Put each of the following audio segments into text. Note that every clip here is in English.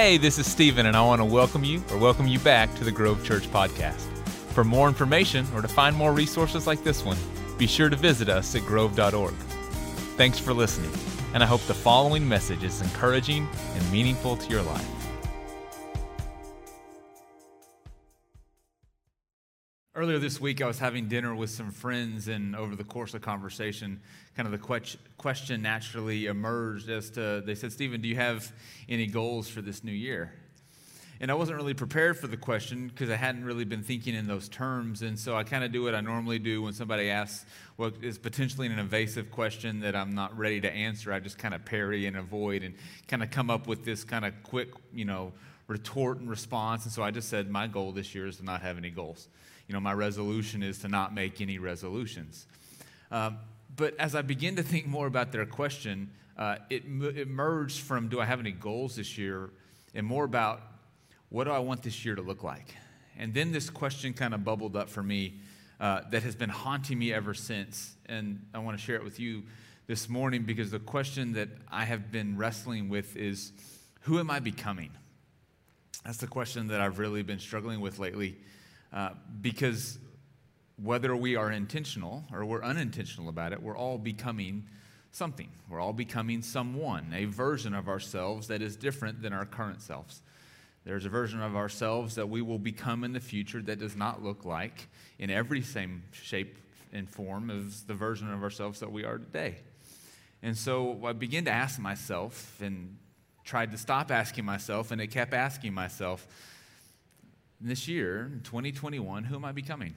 Hey, this is Stephen, and I want to welcome you or welcome you back to the Grove Church Podcast. For more information or to find more resources like this one, be sure to visit us at grove.org. Thanks for listening, and I hope the following message is encouraging and meaningful to your life. Earlier this week, I was having dinner with some friends, and over the course of conversation, kind of the question naturally emerged as to they said, Stephen, do you have any goals for this new year? And I wasn't really prepared for the question because I hadn't really been thinking in those terms. And so I kind of do what I normally do when somebody asks what is potentially an invasive question that I'm not ready to answer. I just kind of parry and avoid and kind of come up with this kind of quick, you know, retort and response. And so I just said, my goal this year is to not have any goals you know, my resolution is to not make any resolutions. Um, but as I begin to think more about their question, uh, it, it merged from do I have any goals this year and more about what do I want this year to look like? And then this question kind of bubbled up for me uh, that has been haunting me ever since. And I want to share it with you this morning because the question that I have been wrestling with is who am I becoming? That's the question that I've really been struggling with lately. Uh, because whether we are intentional or we're unintentional about it, we're all becoming something. We're all becoming someone, a version of ourselves that is different than our current selves. There's a version of ourselves that we will become in the future that does not look like, in every same shape and form, as the version of ourselves that we are today. And so I began to ask myself and tried to stop asking myself, and it kept asking myself, this year, 2021, who am I becoming?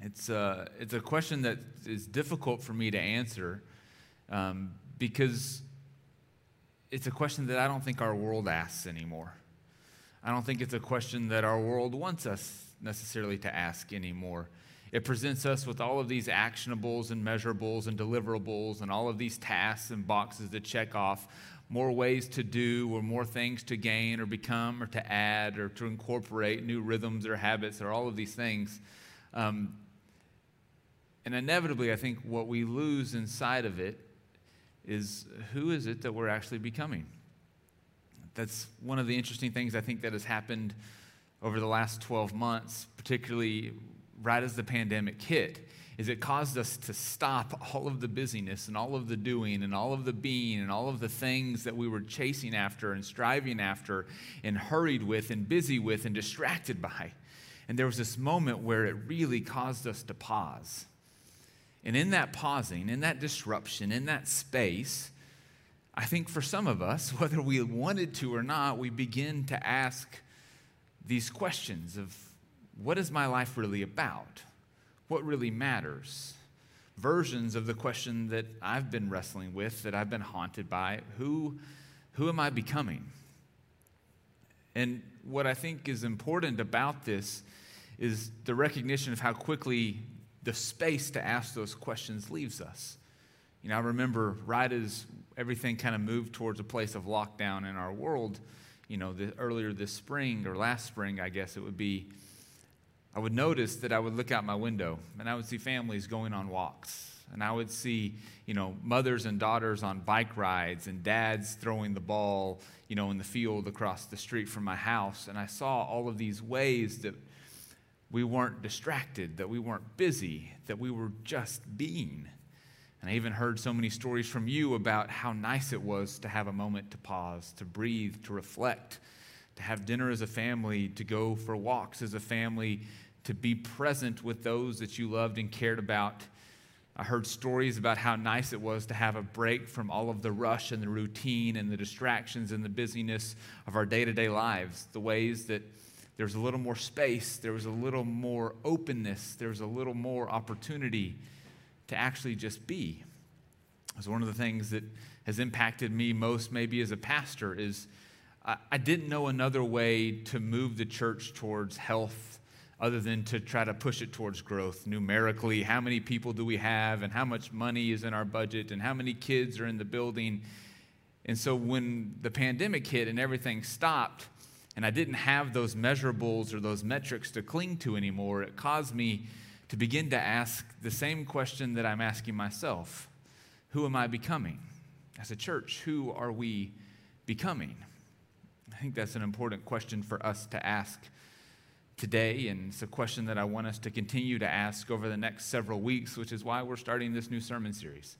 It's, uh, it's a question that is difficult for me to answer um, because it's a question that I don't think our world asks anymore. I don't think it's a question that our world wants us necessarily to ask anymore. It presents us with all of these actionables and measurables and deliverables and all of these tasks and boxes to check off more ways to do or more things to gain or become or to add or to incorporate new rhythms or habits or all of these things. Um, and inevitably, I think what we lose inside of it is who is it that we're actually becoming? That's one of the interesting things I think that has happened over the last 12 months, particularly right as the pandemic hit is it caused us to stop all of the busyness and all of the doing and all of the being and all of the things that we were chasing after and striving after and hurried with and busy with and distracted by. And there was this moment where it really caused us to pause. And in that pausing, in that disruption, in that space, I think for some of us, whether we wanted to or not, we begin to ask these questions of what is my life really about? What really matters. Versions of the question that I've been wrestling with, that I've been haunted by who, who am I becoming? And what I think is important about this is the recognition of how quickly the space to ask those questions leaves us. You know, I remember right as everything kind of moved towards a place of lockdown in our world, you know, the, earlier this spring or last spring, I guess it would be, I would notice that I would look out my window and I would see families going on walks. And I would see, you know, mothers and daughters on bike rides and dads throwing the ball, you know, in the field across the street from my house. And I saw all of these ways that we weren't distracted, that we weren't busy, that we were just being. And I even heard so many stories from you about how nice it was to have a moment to pause, to breathe, to reflect, to have dinner as a family, to go for walks as a family, to be present with those that you loved and cared about. I heard stories about how nice it was to have a break from all of the rush and the routine and the distractions and the busyness of our day to day lives. The ways that there was a little more space, there was a little more openness, there was a little more opportunity to actually just be. It's one of the things that has impacted me most, maybe as a pastor, is I, I didn't know another way to move the church towards health other than to try to push it towards growth numerically. How many people do we have, and how much money is in our budget, and how many kids are in the building? And so when the pandemic hit and everything stopped, and I didn't have those measurables or those metrics to cling to anymore, it caused me to begin to ask the same question that I'm asking myself Who am I becoming? As a church, who are we becoming? I think that's an important question for us to ask today, and it's a question that I want us to continue to ask over the next several weeks, which is why we're starting this new sermon series.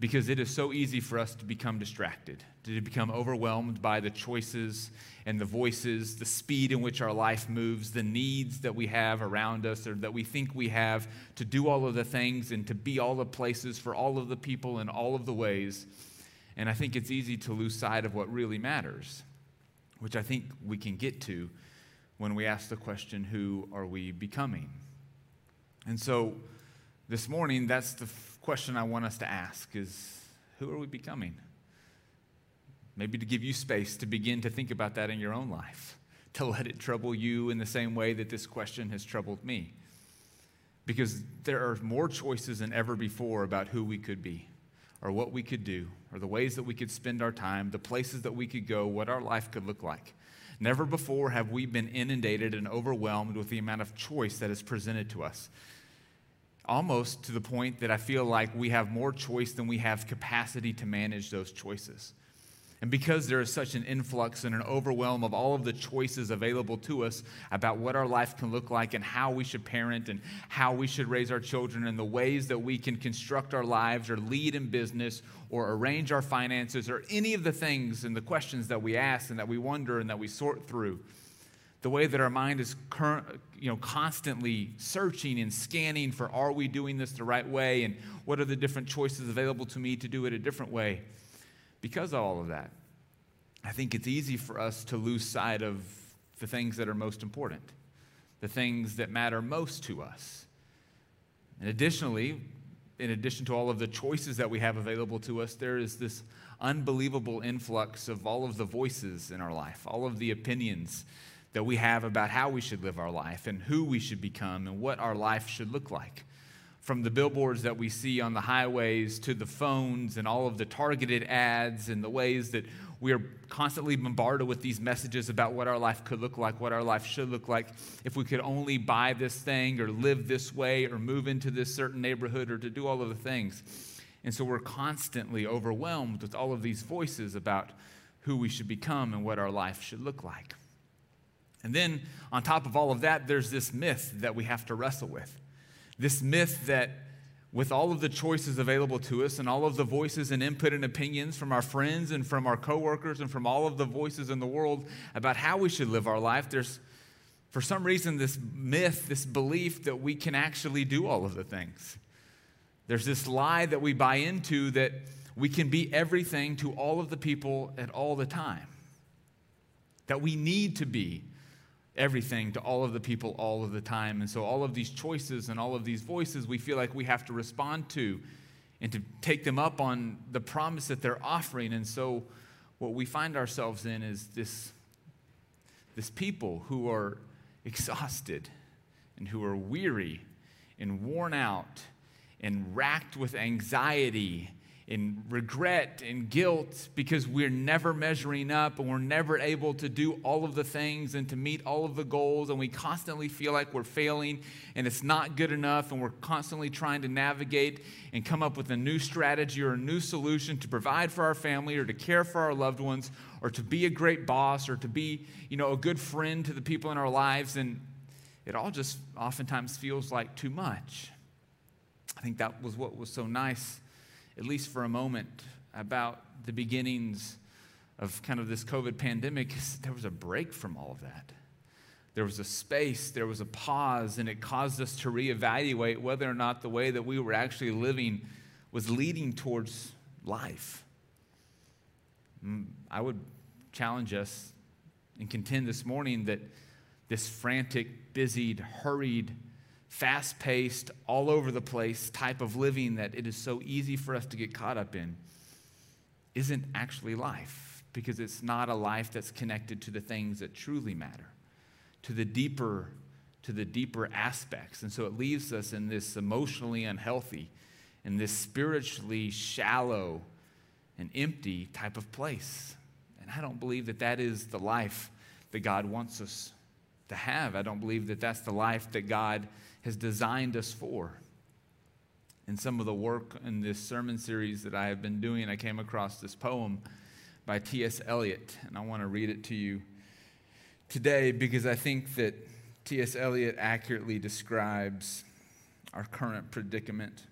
Because it is so easy for us to become distracted, to become overwhelmed by the choices and the voices, the speed in which our life moves, the needs that we have around us or that we think we have to do all of the things and to be all the places for all of the people in all of the ways. And I think it's easy to lose sight of what really matters, which I think we can get to when we ask the question, Who are we becoming? And so this morning, that's the f- question I want us to ask is who are we becoming? Maybe to give you space to begin to think about that in your own life, to let it trouble you in the same way that this question has troubled me. Because there are more choices than ever before about who we could be, or what we could do, or the ways that we could spend our time, the places that we could go, what our life could look like. Never before have we been inundated and overwhelmed with the amount of choice that is presented to us. Almost to the point that I feel like we have more choice than we have capacity to manage those choices. And because there is such an influx and an overwhelm of all of the choices available to us about what our life can look like and how we should parent and how we should raise our children and the ways that we can construct our lives or lead in business or arrange our finances or any of the things and the questions that we ask and that we wonder and that we sort through, the way that our mind is current, you know, constantly searching and scanning for are we doing this the right way? And what are the different choices available to me to do it a different way because of all of that, I think it's easy for us to lose sight of the things that are most important, the things that matter most to us. And additionally, in addition to all of the choices that we have available to us, there is this unbelievable influx of all of the voices in our life, all of the opinions that we have about how we should live our life and who we should become and what our life should look like from the billboards that we see on the highways to the phones and all of the targeted ads and the ways that we are constantly bombarded with these messages about what our life could look like, what our life should look like, if we could only buy this thing or live this way or move into this certain neighborhood or to do all of the things. And so we're constantly overwhelmed with all of these voices about who we should become and what our life should look like. And then on top of all of that, there's this myth that we have to wrestle with this myth that with all of the choices available to us and all of the voices and input and opinions from our friends and from our coworkers and from all of the voices in the world about how we should live our life, there's for some reason this myth, this belief that we can actually do all of the things. There's this lie that we buy into that we can be everything to all of the people at all the time. That we need to be everything to all of the people all of the time. And so, all of these choices and all of these voices we feel like we have to respond to and to take them up on the promise that they're offering. And so, what we find ourselves in is this, this people who are exhausted and who are weary and worn out and racked with anxiety in regret and guilt because we're never measuring up and we're never able to do all of the things and to meet all of the goals and we constantly feel like we're failing and it's not good enough and we're constantly trying to navigate and come up with a new strategy or a new solution to provide for our family or to care for our loved ones or to be a great boss or to be you know a good friend to the people in our lives. And it all just oftentimes feels like too much. I think that was what was so nice at least for a moment, about the beginnings of kind of this COVID pandemic, there was a break from all of that. There was a space, there was a pause, and it caused us to reevaluate whether or not the way that we were actually living was leading towards life. Mm, I would challenge us and contend this morning that this frantic, busied, hurried, fast paced, all over the place type of living that it is so easy for us to get caught up in isn't actually life because it's not a life that's connected to the things that truly matter, to the deeper to the deeper aspects. And so it leaves us in this emotionally unhealthy, in this spiritually shallow and empty type of place. And I don't believe that that is the life that God wants us to have. I don't believe that that's the life that God has designed us for. In some of the work in this sermon series that I have been doing, I came across this poem by T.S. Eliot, and I want to read it to you today because I think that T.S. Eliot accurately describes our current predicament.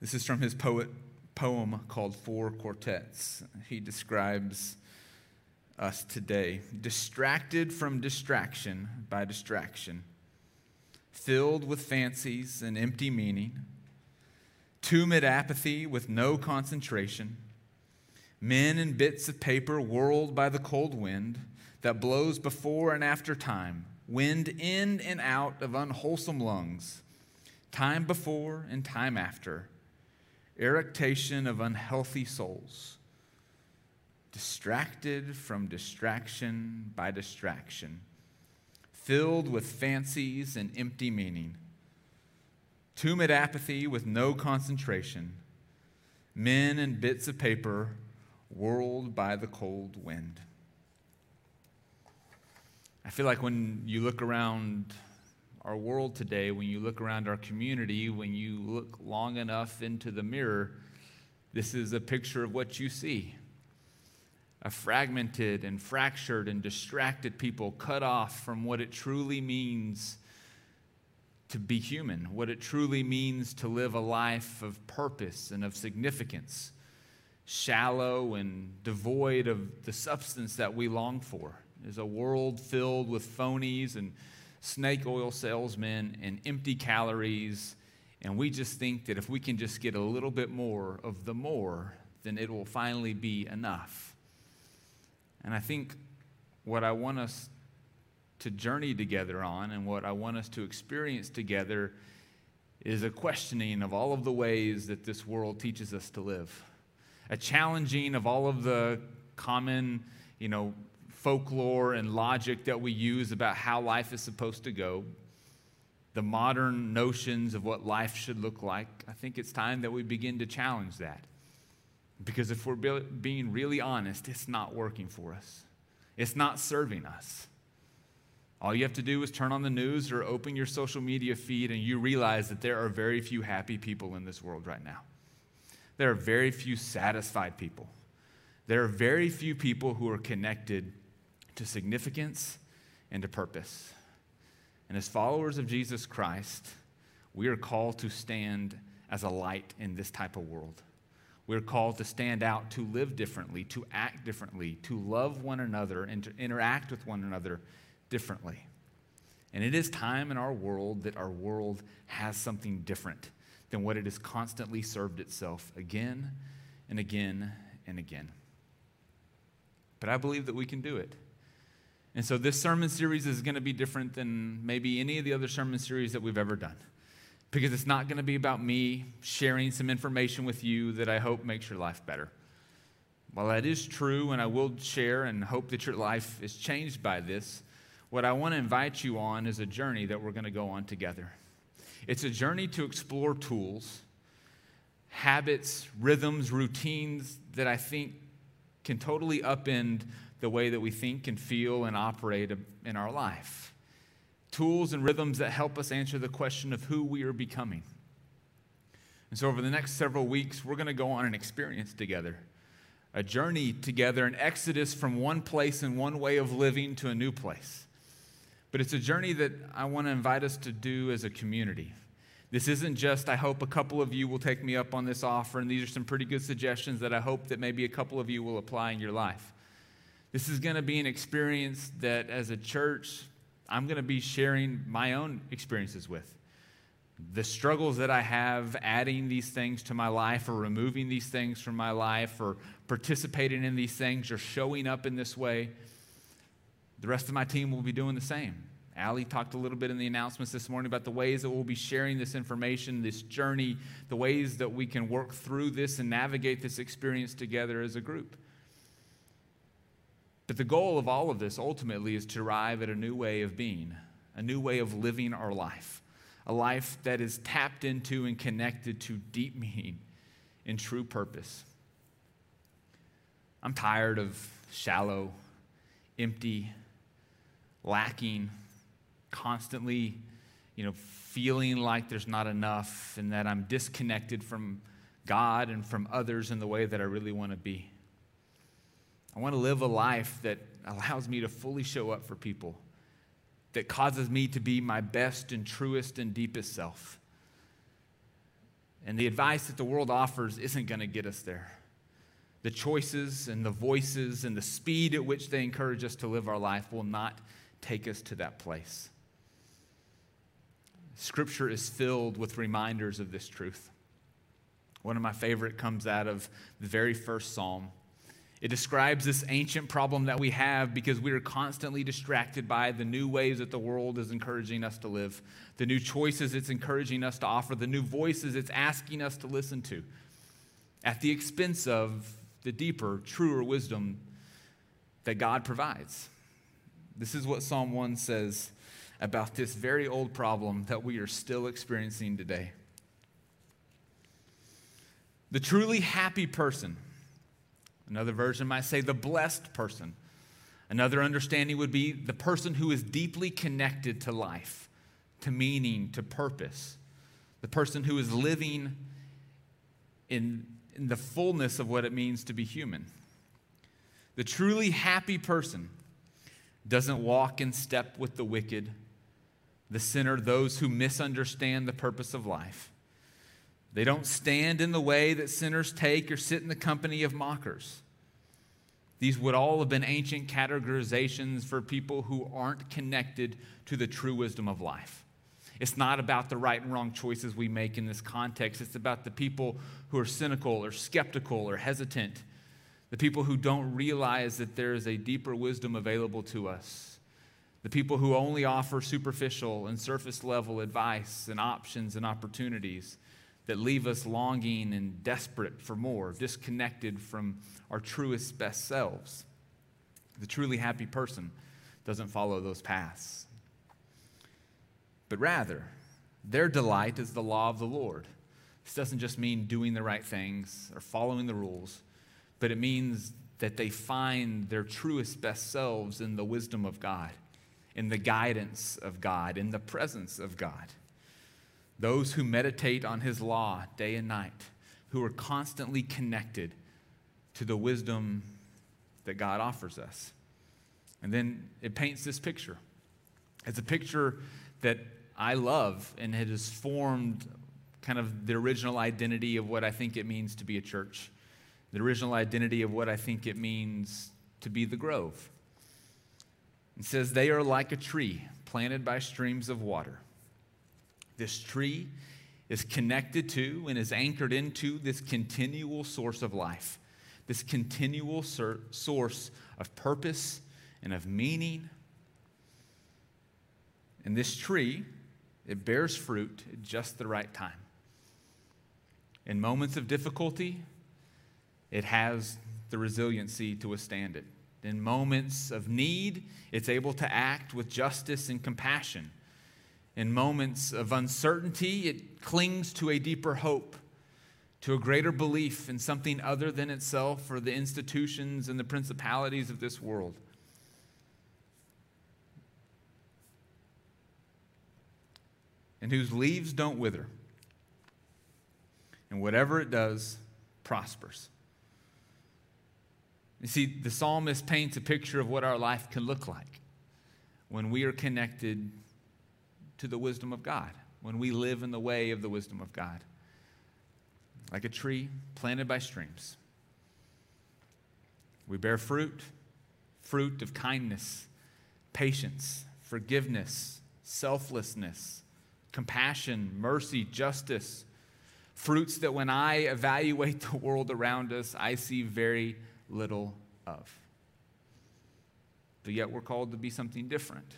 This is from his poet, poem called Four Quartets. He describes us today. Distracted from distraction by distraction, filled with fancies and empty meaning, tumid apathy with no concentration, men in bits of paper whirled by the cold wind that blows before and after time, wind in and out of unwholesome lungs, time before and time after, eructation of unhealthy souls, distracted from distraction by distraction, filled with fancies and empty meaning, tumid apathy with no concentration, men and bits of paper whirled by the cold wind. I feel like when you look around our world today, when you look around our community, when you look long enough into the mirror, this is a picture of what you see. A fragmented and fractured and distracted people cut off from what it truly means to be human, what it truly means to live a life of purpose and of significance, shallow and devoid of the substance that we long for is a world filled with phonies and snake oil salesmen and empty calories. And we just think that if we can just get a little bit more of the more, then it will finally be enough. And I think what I want us to journey together on and what I want us to experience together is a questioning of all of the ways that this world teaches us to live, a challenging of all of the common, you know, folklore and logic that we use about how life is supposed to go, the modern notions of what life should look like, I think it's time that we begin to challenge that. Because if we're being really honest, it's not working for us, it's not serving us. All you have to do is turn on the news or open your social media feed, and you realize that there are very few happy people in this world right now. There are very few satisfied people. There are very few people who are connected to significance and to purpose. And as followers of Jesus Christ, we are called to stand as a light in this type of world. We're called to stand out, to live differently, to act differently, to love one another, and to interact with one another differently. And it is time in our world that our world has something different than what it has constantly served itself again and again and again. But I believe that we can do it. And so this sermon series is going to be different than maybe any of the other sermon series that we've ever done. Because it's not going to be about me sharing some information with you that I hope makes your life better. While that is true, and I will share and hope that your life is changed by this, what I want to invite you on is a journey that we're going to go on together. It's a journey to explore tools, habits, rhythms, routines that I think can totally upend the way that we think and feel and operate in our life. Tools and rhythms that help us answer the question of who we are becoming. And so, over the next several weeks, we're going to go on an experience together, a journey together, an exodus from one place and one way of living to a new place. But it's a journey that I want to invite us to do as a community. This isn't just, I hope a couple of you will take me up on this offer, and these are some pretty good suggestions that I hope that maybe a couple of you will apply in your life. This is going to be an experience that, as a church, I'm going to be sharing my own experiences with. The struggles that I have adding these things to my life or removing these things from my life or participating in these things or showing up in this way, the rest of my team will be doing the same. Allie talked a little bit in the announcements this morning about the ways that we'll be sharing this information, this journey, the ways that we can work through this and navigate this experience together as a group. But the goal of all of this ultimately is to arrive at a new way of being, a new way of living our life, a life that is tapped into and connected to deep meaning and true purpose. I'm tired of shallow, empty, lacking, constantly, you know, feeling like there's not enough and that I'm disconnected from God and from others in the way that I really want to be. I want to live a life that allows me to fully show up for people, that causes me to be my best and truest and deepest self. And the advice that the world offers isn't going to get us there. The choices and the voices and the speed at which they encourage us to live our life will not take us to that place. Scripture is filled with reminders of this truth. One of my favorite comes out of the very first psalm. It describes this ancient problem that we have because we are constantly distracted by the new ways that the world is encouraging us to live, the new choices it's encouraging us to offer, the new voices it's asking us to listen to, at the expense of the deeper, truer wisdom that God provides. This is what Psalm 1 says about this very old problem that we are still experiencing today. The truly happy person, another version might say the blessed person. Another understanding would be the person who is deeply connected to life, to meaning, to purpose. The person who is living in, in the fullness of what it means to be human. The truly happy person doesn't walk in step with the wicked, the sinner, those who misunderstand the purpose of life. They don't stand in the way that sinners take or sit in the company of mockers. These would all have been ancient categorizations for people who aren't connected to the true wisdom of life. It's not about the right and wrong choices we make in this context. It's about the people who are cynical or skeptical or hesitant, the people who don't realize that there is a deeper wisdom available to us, the people who only offer superficial and surface level advice and options and opportunities that leave us longing and desperate for more, disconnected from our truest, best selves. The truly happy person doesn't follow those paths, but rather, their delight is the law of the Lord. This doesn't just mean doing the right things or following the rules, but it means that they find their truest, best selves in the wisdom of God, in the guidance of God, in the presence of God those who meditate on his law day and night, who are constantly connected to the wisdom that God offers us. And then it paints this picture. It's a picture that I love, and it has formed kind of the original identity of what I think it means to be a church, the original identity of what I think it means to be the grove. It says, They are like a tree planted by streams of water this tree is connected to and is anchored into this continual source of life, this continual sur- source of purpose and of meaning. And this tree, it bears fruit at just the right time. In moments of difficulty, it has the resiliency to withstand it. In moments of need, it's able to act with justice and compassion. In moments of uncertainty, it clings to a deeper hope, to a greater belief in something other than itself or the institutions and the principalities of this world. And whose leaves don't wither. And whatever it does prospers. You see, the psalmist paints a picture of what our life can look like when we are connected to the wisdom of God, when we live in the way of the wisdom of God. Like a tree planted by streams. We bear fruit, fruit of kindness, patience, forgiveness, selflessness, compassion, mercy, justice. Fruits that when I evaluate the world around us, I see very little of. But yet we're called to be something different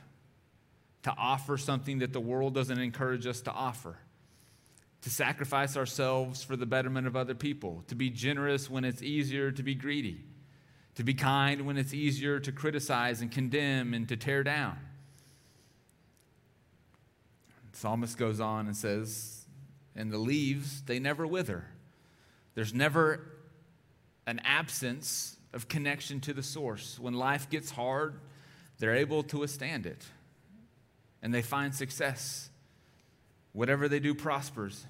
to offer something that the world doesn't encourage us to offer, to sacrifice ourselves for the betterment of other people, to be generous when it's easier to be greedy, to be kind when it's easier to criticize and condemn and to tear down. The psalmist goes on and says, and the leaves, they never wither. There's never an absence of connection to the source. When life gets hard, they're able to withstand it and they find success. Whatever they do prospers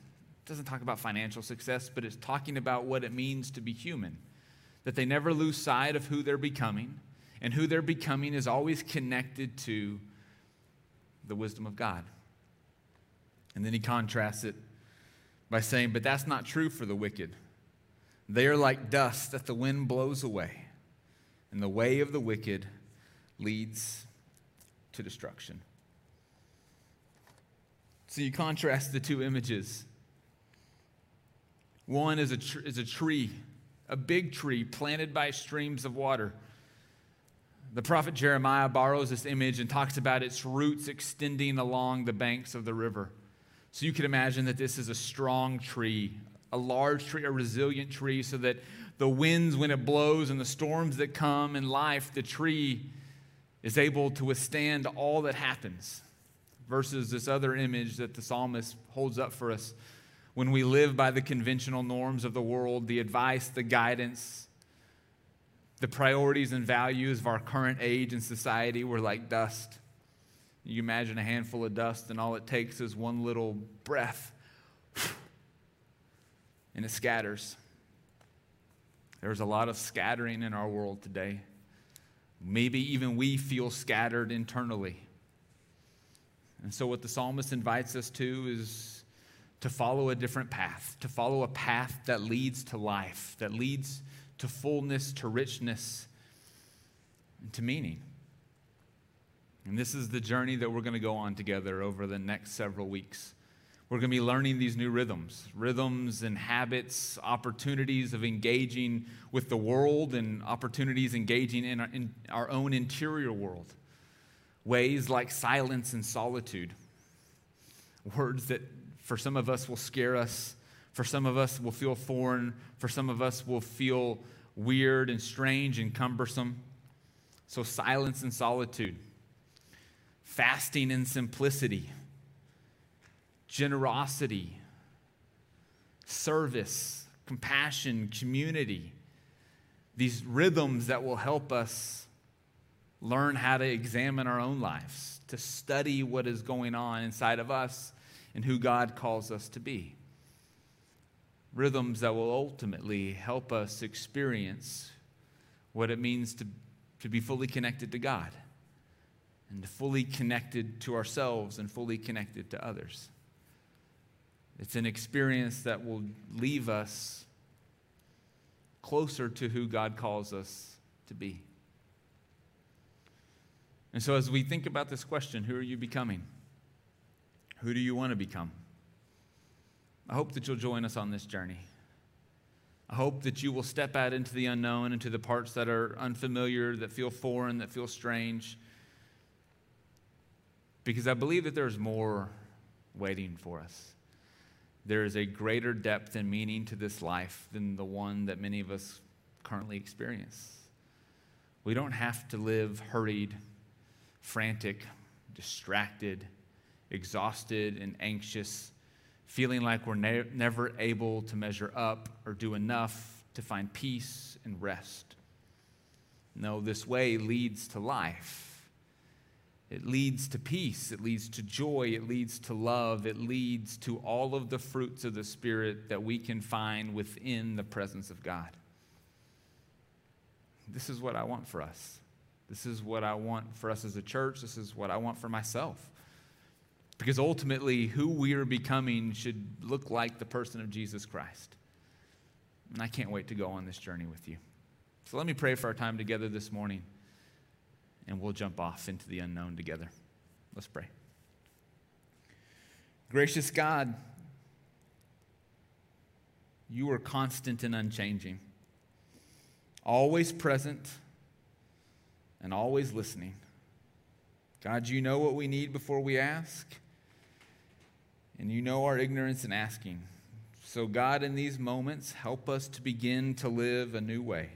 It doesn't talk about financial success, but it's talking about what it means to be human. That they never lose sight of who they're becoming, and who they're becoming is always connected to the wisdom of God. And then he contrasts it by saying, But that's not true for the wicked. They are like dust that the wind blows away, and the way of the wicked leads to destruction. So you contrast the two images. One is a, tr- is a tree, a big tree planted by streams of water. The prophet Jeremiah borrows this image and talks about its roots extending along the banks of the river. So you can imagine that this is a strong tree, a large tree, a resilient tree, so that the winds, when it blows, and the storms that come in life, the tree is able to withstand all that happens. Versus this other image that the psalmist holds up for us when we live by the conventional norms of the world, the advice, the guidance, the priorities and values of our current age and society, we're like dust. You imagine a handful of dust, and all it takes is one little breath, and it scatters. There's a lot of scattering in our world today. Maybe even we feel scattered internally. And so, what the psalmist invites us to is to follow a different path, to follow a path that leads to life, that leads to fullness, to richness, and to meaning. And this is the journey that we're going to go on together over the next several weeks. We're going to be learning these new rhythms, rhythms and habits, opportunities of engaging with the world and opportunities engaging in our, in our own interior world. Ways like silence and solitude. Words that for some of us will scare us, for some of us will feel foreign, for some of us will feel weird and strange and cumbersome. So, silence and solitude fasting and simplicity, generosity, service, compassion, community. These rhythms that will help us learn how to examine our own lives, to study what is going on inside of us and who God calls us to be. Rhythms that will ultimately help us experience what it means to, to be fully connected to God and fully connected to ourselves and fully connected to others. It's an experience that will leave us closer to who God calls us to be. And so, as we think about this question, who are you becoming? Who do you want to become? I hope that you'll join us on this journey. I hope that you will step out into the unknown, into the parts that are unfamiliar, that feel foreign, that feel strange, because I believe that there's more waiting for us. There is a greater depth and meaning to this life than the one that many of us currently experience. We don't have to live hurried, frantic, distracted, exhausted, and anxious, feeling like we're ne- never able to measure up or do enough to find peace and rest. No, this way leads to life it leads to peace, it leads to joy, it leads to love, it leads to all of the fruits of the Spirit that we can find within the presence of God. This is what I want for us. This is what I want for us as a church. This is what I want for myself. Because ultimately, who we are becoming should look like the person of Jesus Christ. And I can't wait to go on this journey with you. So let me pray for our time together this morning and we'll jump off into the unknown together. Let's pray. Gracious God, you are constant and unchanging, always present and always listening. God, you know what we need before we ask, and you know our ignorance in asking. So, God, in these moments, help us to begin to live a new way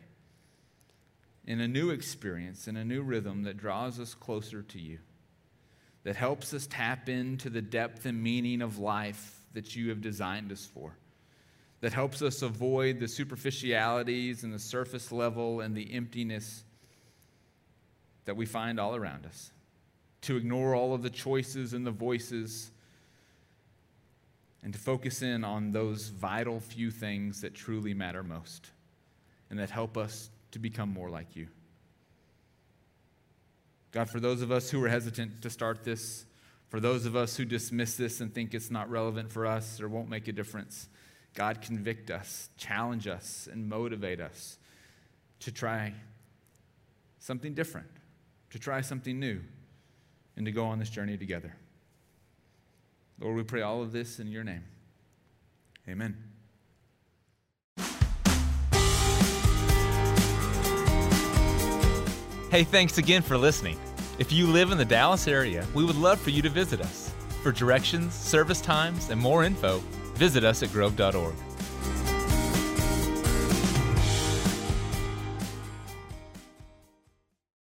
in a new experience, in a new rhythm that draws us closer to you, that helps us tap into the depth and meaning of life that you have designed us for, that helps us avoid the superficialities and the surface level and the emptiness that we find all around us, to ignore all of the choices and the voices and to focus in on those vital few things that truly matter most and that help us to become more like you. God, for those of us who are hesitant to start this, for those of us who dismiss this and think it's not relevant for us or won't make a difference, God, convict us, challenge us, and motivate us to try something different, to try something new, and to go on this journey together. Lord, we pray all of this in your name. Amen. Hey, thanks again for listening. If you live in the Dallas area, we would love for you to visit us. For directions, service times, and more info, visit us at grove.org.